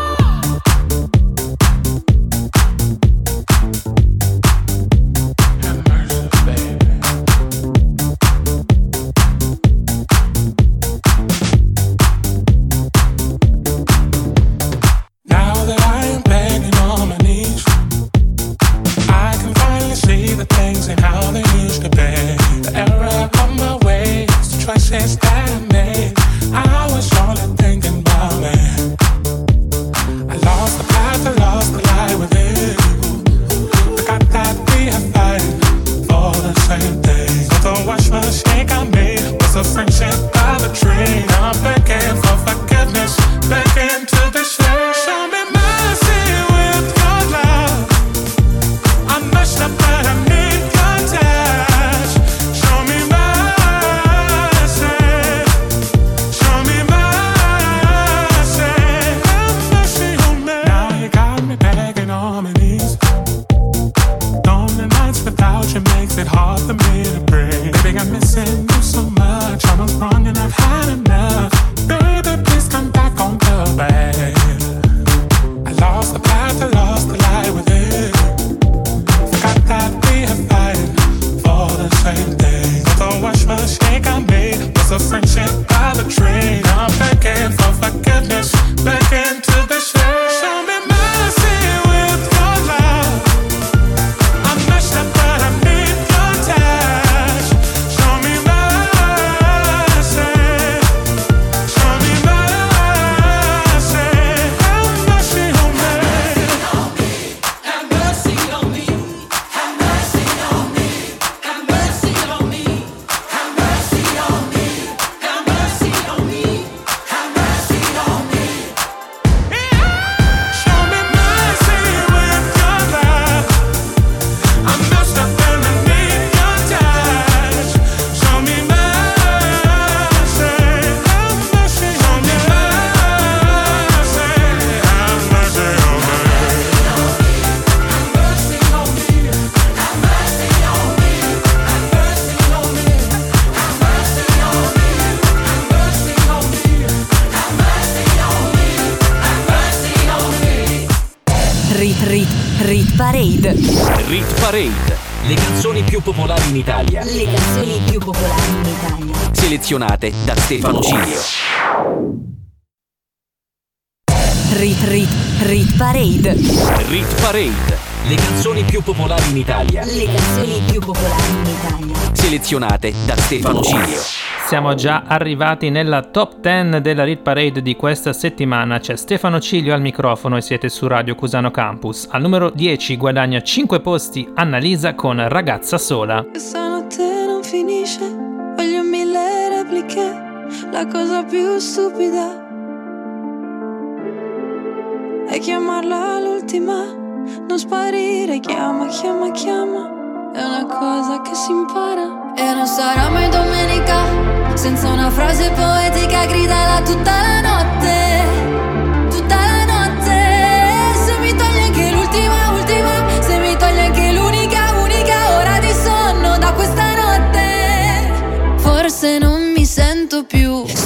selezionate da Stefano Cilio. Rit Rit Rit Parade Rit Parade Le canzoni più popolari in Italia Le canzoni più popolari in Italia Selezionate da Stefano Cilio siamo già arrivati nella top 10 della Rit Parade di questa settimana. C'è Stefano Cilio al microfono e siete su Radio Cusano Campus. Al numero 10 guadagna 5 posti Annalisa con Ragazza sola. Questa notte non finisce repliche, la cosa più stupida è chiamarla l'ultima, non sparire, chiama, chiama, chiama, è una cosa che si impara. E non sarà mai domenica, senza una frase poetica, gridala tutta la notte, tutta la notte, se mi togli anche l'ultima, ultima, se mi togli anche l'unica, unica ora di sonno da questa notte, forse non 更多。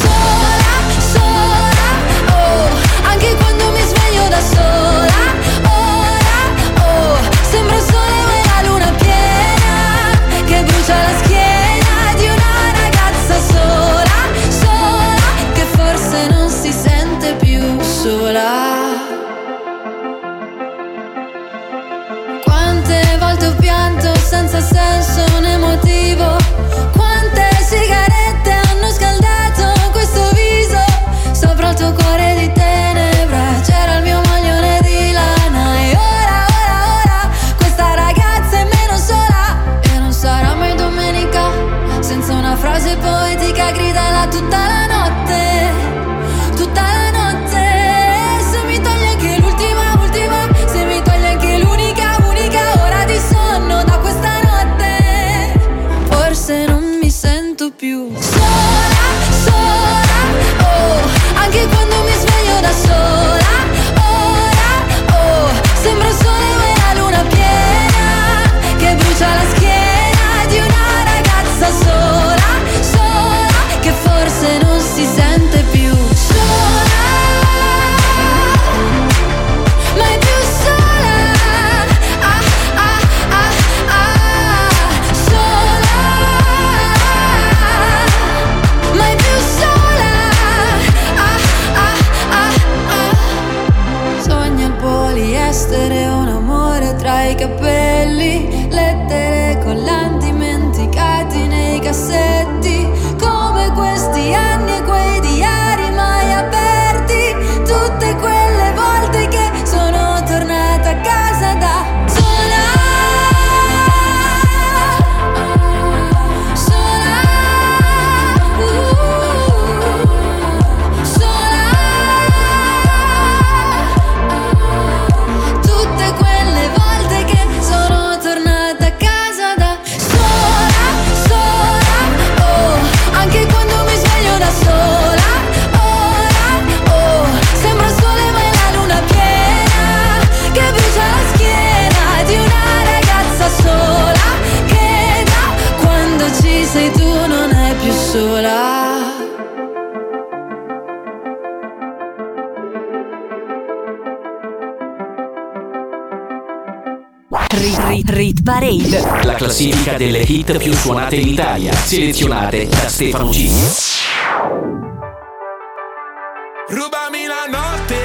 Delle hit più suonate in Italia, selezionate da Stefano G. Rubami la notte,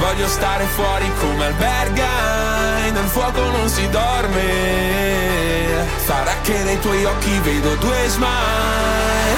voglio stare fuori come alberga, nel fuoco non si dorme, sarà che nei tuoi occhi vedo due smile.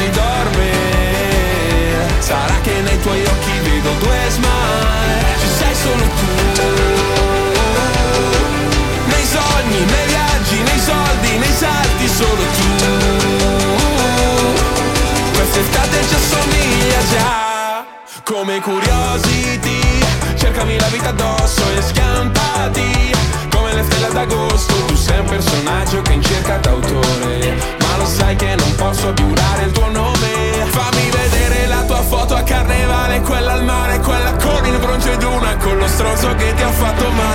si dorme. Sarà che nei tuoi occhi vedo due smile. Ci sei solo tu. Nei sogni, nei viaggi, nei soldi, nei salti Solo tu. Quest'estate ci assomiglia già. Come curiosity Cercami la vita addosso e scampati. Come le stelle d'agosto Tu sei un personaggio che in cerca d'autore lo sai che non posso più dare il tuo nome. Fammi vedere la tua foto a carnevale Quella al mare, quella con il bronzo ed una Con lo stronzo che ti ha fatto male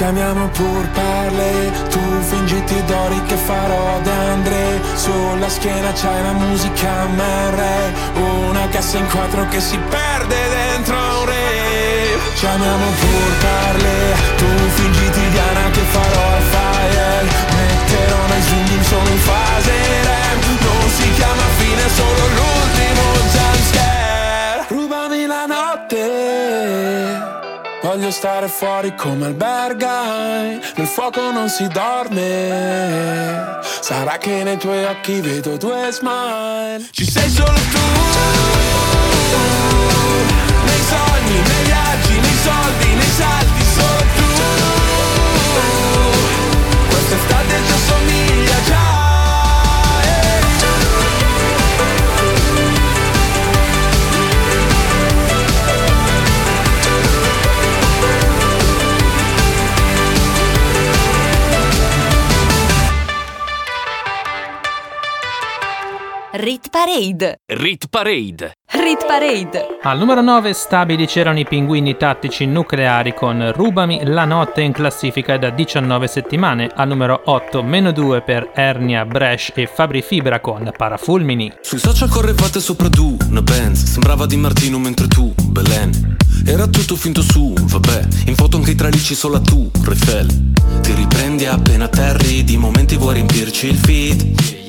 Ci amiamo pur parle, tu fingiti d'ori che farò d'Andre Sulla schiena c'hai la musica MR Una cassa in quattro che si perde dentro un re. Ci amiamo pur parle, tu fingiti Diana che farò al fire. Metterò nei zoom solo in fase REM. Non si chiama fine, solo l'ultimo jumpscare Voglio stare fuori come albergai Nel fuoco non si dorme. Sarà che nei tuoi occhi vedo due smile. Ci sei solo tu. Nei sogni, nei viaggi, nei soldi, Rit Parade. Rit Parade. Rit Parade. Al numero 9 stabili c'erano i pinguini tattici nucleari con Rubami la notte in classifica da 19 settimane. Al numero 8 meno 2 per Ernia, Bresh e Fabri Fibra con Parafulmini. Sui social correvate sopra tu, una Benz Sembrava Di Martino mentre tu, Belen Era tutto finto su, vabbè In foto anche i tralicci solo tu, Refel Ti riprendi appena atterri Di momenti vuoi riempirci il feed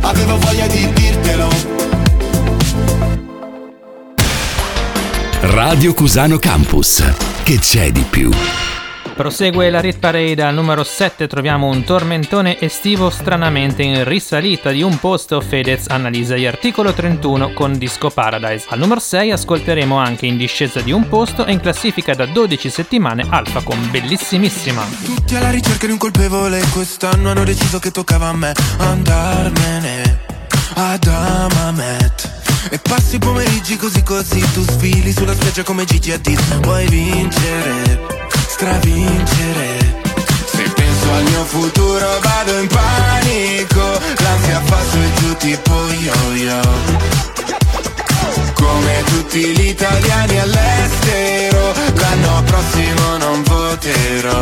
Avevo voglia di dirtelo Radio Cusano Campus. Che c'è di più? Prosegue la Rit Parade al numero 7 troviamo un tormentone estivo stranamente in risalita di un posto Fedez analizza gli articolo 31 con Disco Paradise. Al numero 6 ascolteremo anche in discesa di un posto e in classifica da 12 settimane Alfa con Bellissimissima. Tutti alla ricerca di un colpevole Quest'anno hanno deciso che toccava a me Andarmene ad Amamet E passi i pomeriggi così così Tu sfili sulla spiaggia come Gigi Hadid Vuoi vincere, stravincere. Se penso al mio futuro vado in panico. L'ansia fa su e giù tipo yo-yo. Come tutti gli italiani all'estero L'anno prossimo non voterò.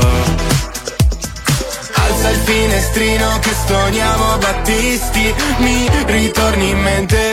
Alza il finestrino che stoniamo Battisti Mi ritorni in mente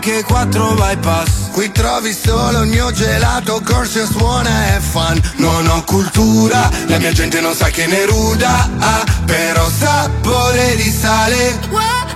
anche quattro bypass. Qui trovi solo il mio gelato, corso suona e fan. Non ho cultura, la mia gente non sa che ne ruda ah, Però sapore di sale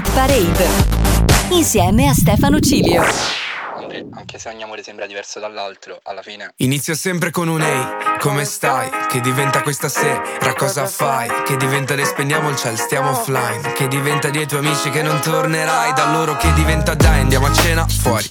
Rit Parade insieme a Stefano Cilio. Anche se ogni amore sembra diverso dall'altro, alla fine Inizia sempre con un ehi, come stai? Che diventa questa sera, cosa fai? Che diventa le spegniamo il ciel, stiamo offline Che diventa dei tuoi amici che non tornerai Da loro che diventa dai, andiamo a cena fuori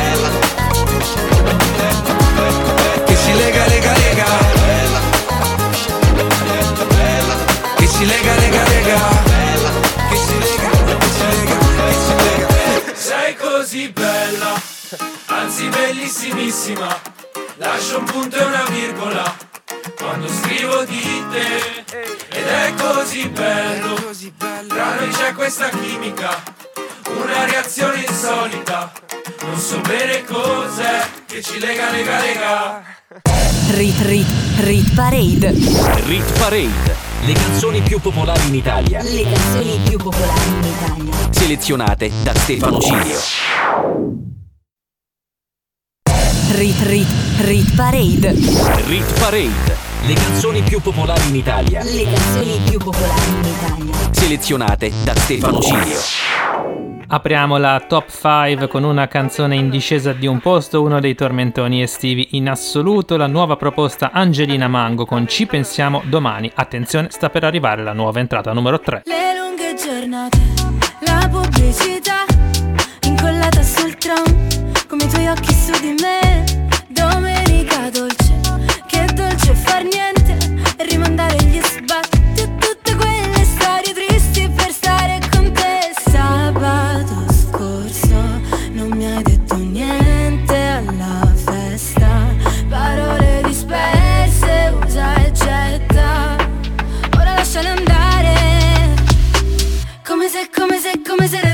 Anzi bellissimissima. Lascio un punto e una virgola quando scrivo di te. Ed è così bello, tra noi c'è questa chimica, una reazione insolita. Non so bene cos'è che ci lega, lega, lega. Rit Rit Rit Parade. Rit Parade. Le canzoni più popolari in Italia. Le canzoni più popolari in Italia. Selezionate da Stefano Cilio. Rit Rit Rit Parade. Rit Parade. Le canzoni più popolari in Italia. Le canzoni più popolari in Italia. Selezionate da Stefano Cilio. Apriamo la top 5 con una canzone in discesa di un posto, uno dei tormentoni estivi in assoluto, la nuova proposta Angelina Mango con Ci pensiamo domani. Attenzione, sta per arrivare la nuova entrata numero 3. Le lunghe giornate, la pubblicità incollata sul tram, come i tuoi occhi su di me. Domenica dolce, che dolce far niente e rimandare gli sbatti tutte quelle storie tristi per stare con te. Sabato scorso non mi hai detto niente alla festa, parole disperse, usa e getta. Ora lasciale andare Come se, come se, come se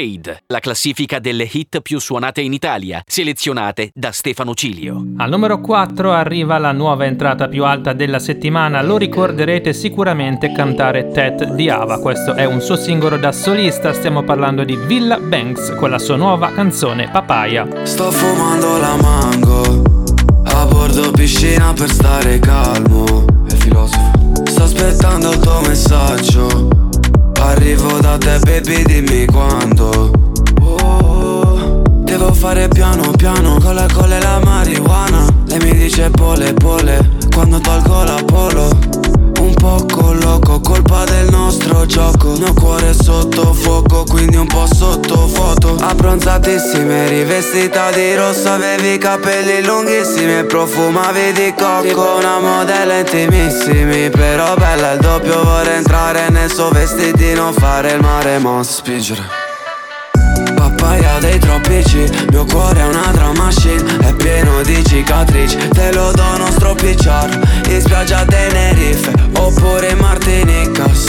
Parade, la classifica delle hit più suonate in Italia, selezionate da Stefano Cilio. Al numero 4 arriva la nuova entrata più alta della settimana, lo ricorderete sicuramente cantare Ted di Ava, questo è un suo singolo da solista, stiamo parlando di Villa Banks con la sua nuova canzone Papaya. Sto fumando la mango A bordo piscina per stare calmo. È filosofo. Sto aspettando il tuo messaggio Arrivo da te baby dimmi quando. Oh, Devo fare piano piano Con la colla e la marijuana. Lei mi dice pole pole Quando tolgo la polo poco loco, colpa del nostro gioco. Mio cuore sotto fuoco, quindi un po' sotto foto Abbronzatissime, rivestita di rosso Avevi capelli lunghissimi profumavi di cocco Una modella intimissimi, però bella il doppio Vorrei entrare nel suo vestitino, fare il mare ma spingere Papaya dei troppi Mio cuore è una drum machine È pieno di cicatrici. Te lo do non stropicciar In spiaggia a Tenerife Oppure in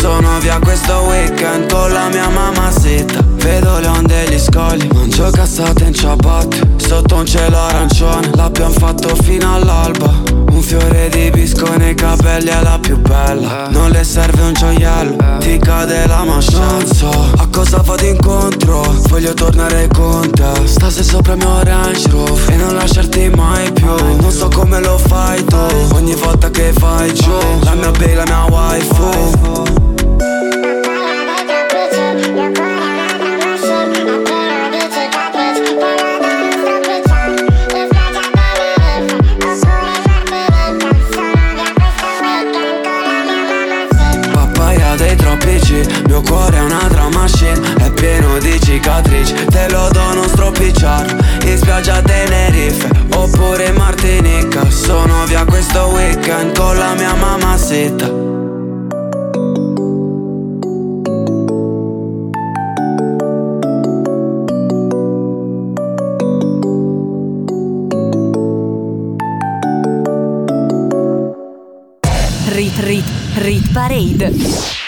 Sono via questo weekend Con la mia mamma zitta. Vedo le onde e gli scogli Mangio cassate in ciabatte. Sotto un cielo arancione L'abbiamo fatto fino all'alba. Un fiore di bisco nei capelli è la più bella. Non le serve un gioiello Ti cade la so a cosa vado incontro Voglio tornare con te. Stasera sopra il mio Range Rover E non lasciarti mai più. Non so come lo fai tu Ogni volta che fai giù La mia baby, la mia waifu stropicciar In spiaggia Tenerife Oppure in Martinica Sono via questo weekend Con la mia mamma zitta Rit Rit Rit Parade.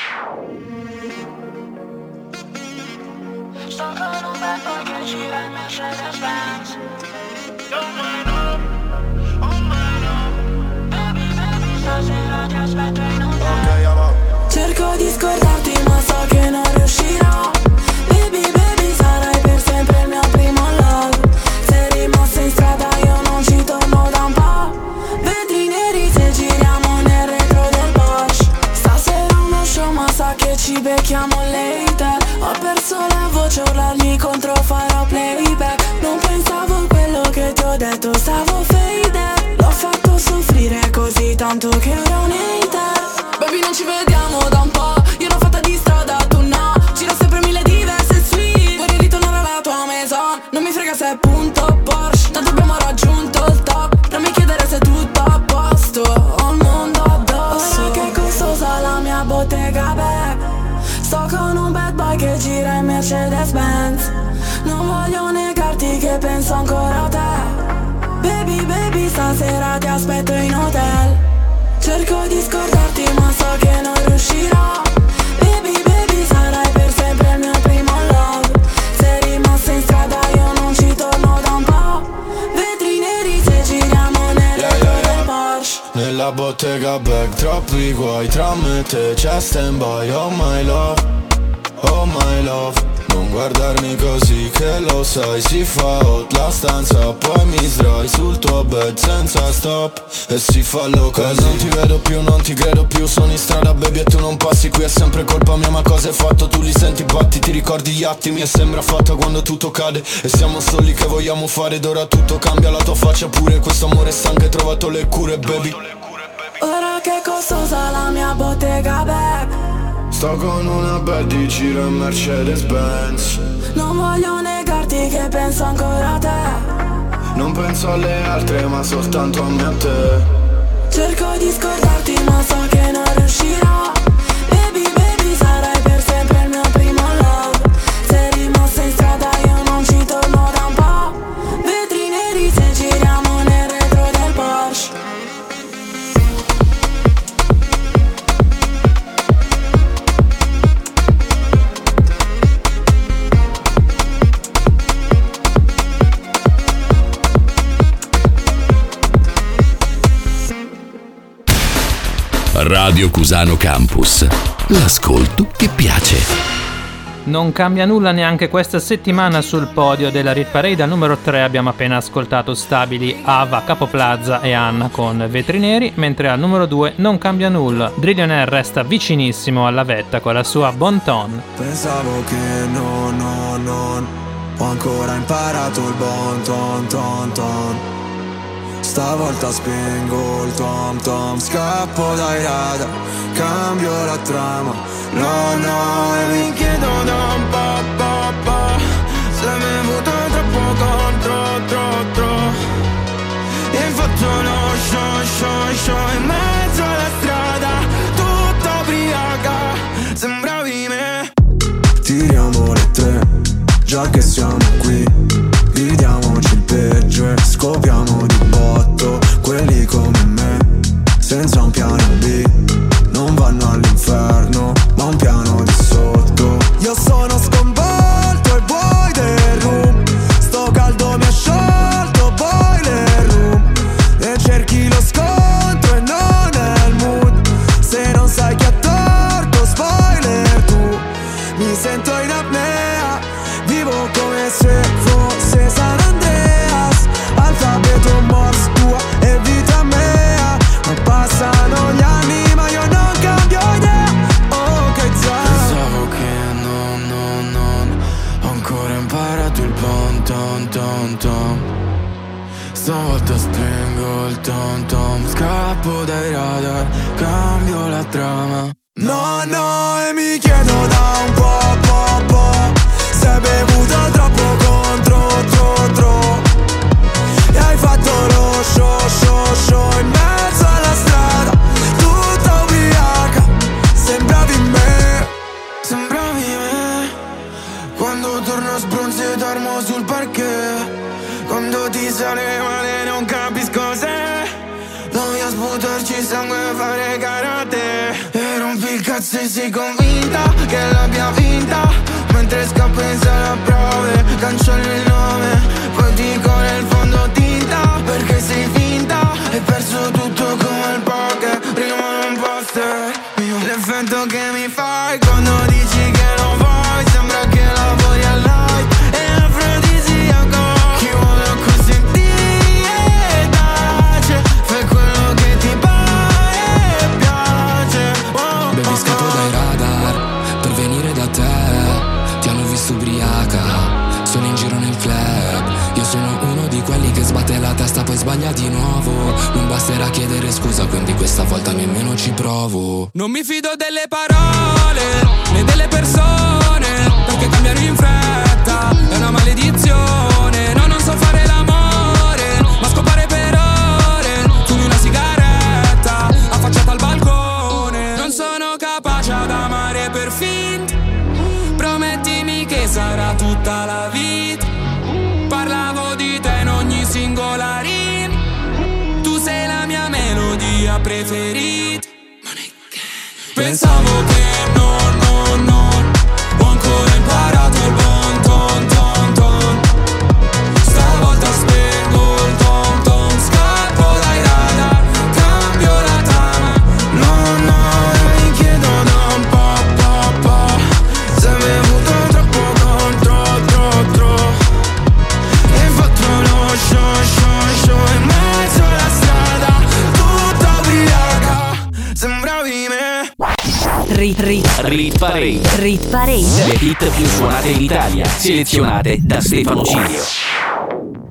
E si fa loca E non ti vedo più, non ti credo più Sono in strada baby e tu non passi Qui è sempre colpa mia ma cosa hai fatto? Tu li senti batti, ti ricordi gli attimi E sembra fatta quando tutto cade E siamo soli che vogliamo fare Ed ora tutto cambia, la tua faccia pure Questo amore stanco hai trovato le cure baby. Ora che costosa la mia bottega back Sto con una bad di giro in Mercedes Benz Non voglio negarti che penso ancora a te. Non penso alle altre ma soltanto a me e a te Cerco di scordarti ma so che non riuscirò. Baby, baby, sarai Radio Cusano Campus. L'ascolto che piace. Non cambia nulla neanche questa settimana sul podio della Rit Parade. Al numero 3 abbiamo appena ascoltato stabili Ava, Capoplaza e Anna con Vetri Neri, mentre al numero 2 non cambia nulla. Drillionaire resta vicinissimo alla vetta con la sua Bon Ton. Pensavo che no, no, non Ho ancora imparato il bon ton ton ton Stavolta spengo il tom tom Scappo dai radar, cambio la trama. No, no, e mi chiedo da un po', po', po' Se mi avuto troppo contro, tro, tro. E fatto lo show, show, show In mezzo alla strada, tutta ubriaca Sembravi me Tiriamo le tre, già che siamo qui Viviamoci il peggio e scopriamo di come me, senza un piano B sei convinta che l'abbia vinta? Mentre scappo in sala prove Cancello il provo Non selezionate da Stefano Cilio.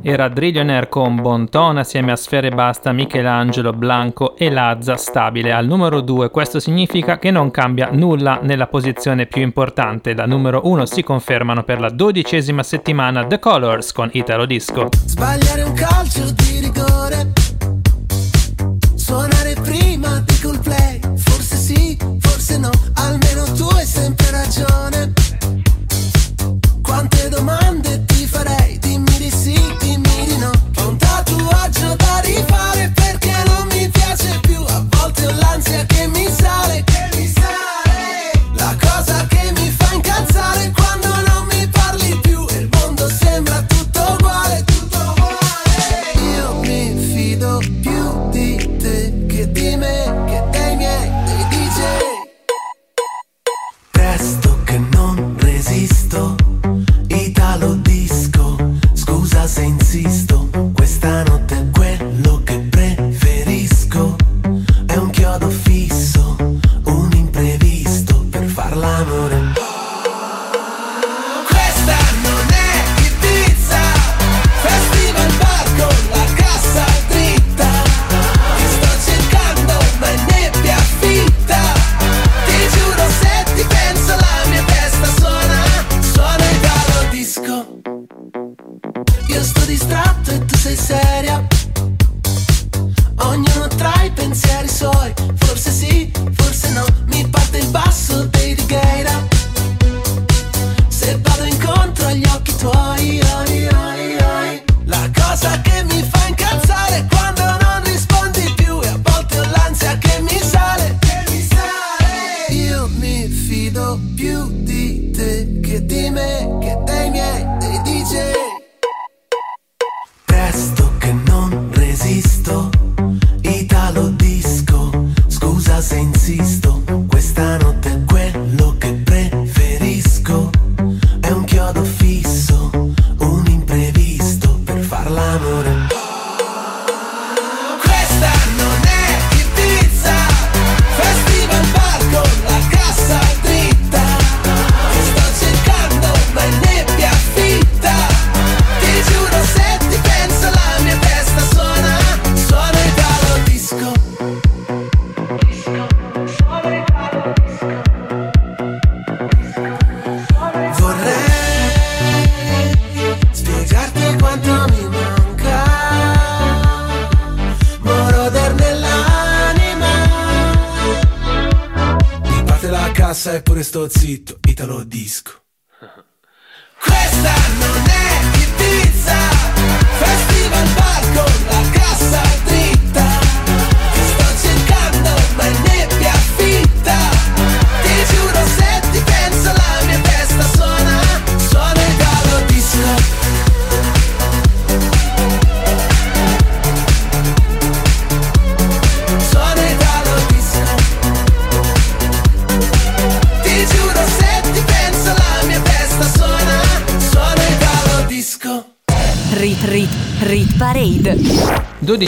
Era Drillionaire con Bonton assieme a Sfere Basta, Michelangelo, Blanco e Lazza stabile al numero 2. Questo significa che non cambia nulla nella posizione più importante. La numero 1 si confermano per la dodicesima settimana The Colors con Italo Disco. Sbagliare un calcio di rigore Suonare Io sto distratto e tu sei seria. Ognuno tra i pensieri suoi. Forse sì, forse no. Mi parte il basso dei Righeira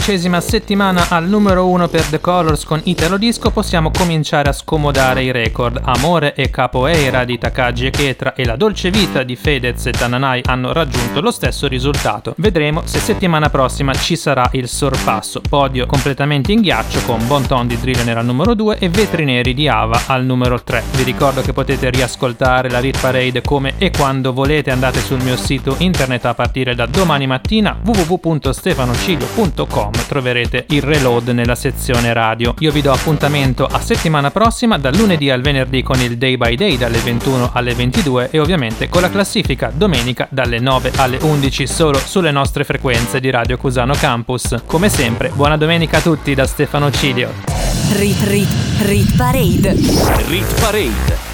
Parade. Dodicesima settimana al numero 1 per The Colors con Italo Disco possiamo cominciare a scomodare i record. Amore e Capoeira di Takagi e Ketra e La dolce vita di Fedez e Tananai hanno raggiunto lo stesso risultato. Vedremo se settimana prossima ci sarà il sorpasso. Podio completamente in ghiaccio con Bonton di Drillionaire al numero 2 e Vetri Neri di Ava al numero 3. Vi ricordo che potete riascoltare la Rit Parade come e quando volete. Andate sul mio sito internet a partire da domani mattina www.stefanocilio.com troverete il reload nella sezione radio. Io vi do appuntamento a settimana prossima dal lunedì al venerdì con il Day by Day dalle 21 alle 22 e ovviamente con la classifica domenica dalle 9 alle 11 solo sulle nostre frequenze di Radio Cusano Campus. Come sempre, buona domenica a tutti da Stefano Cilio. Rit Rit Rit Parade. Rit Parade.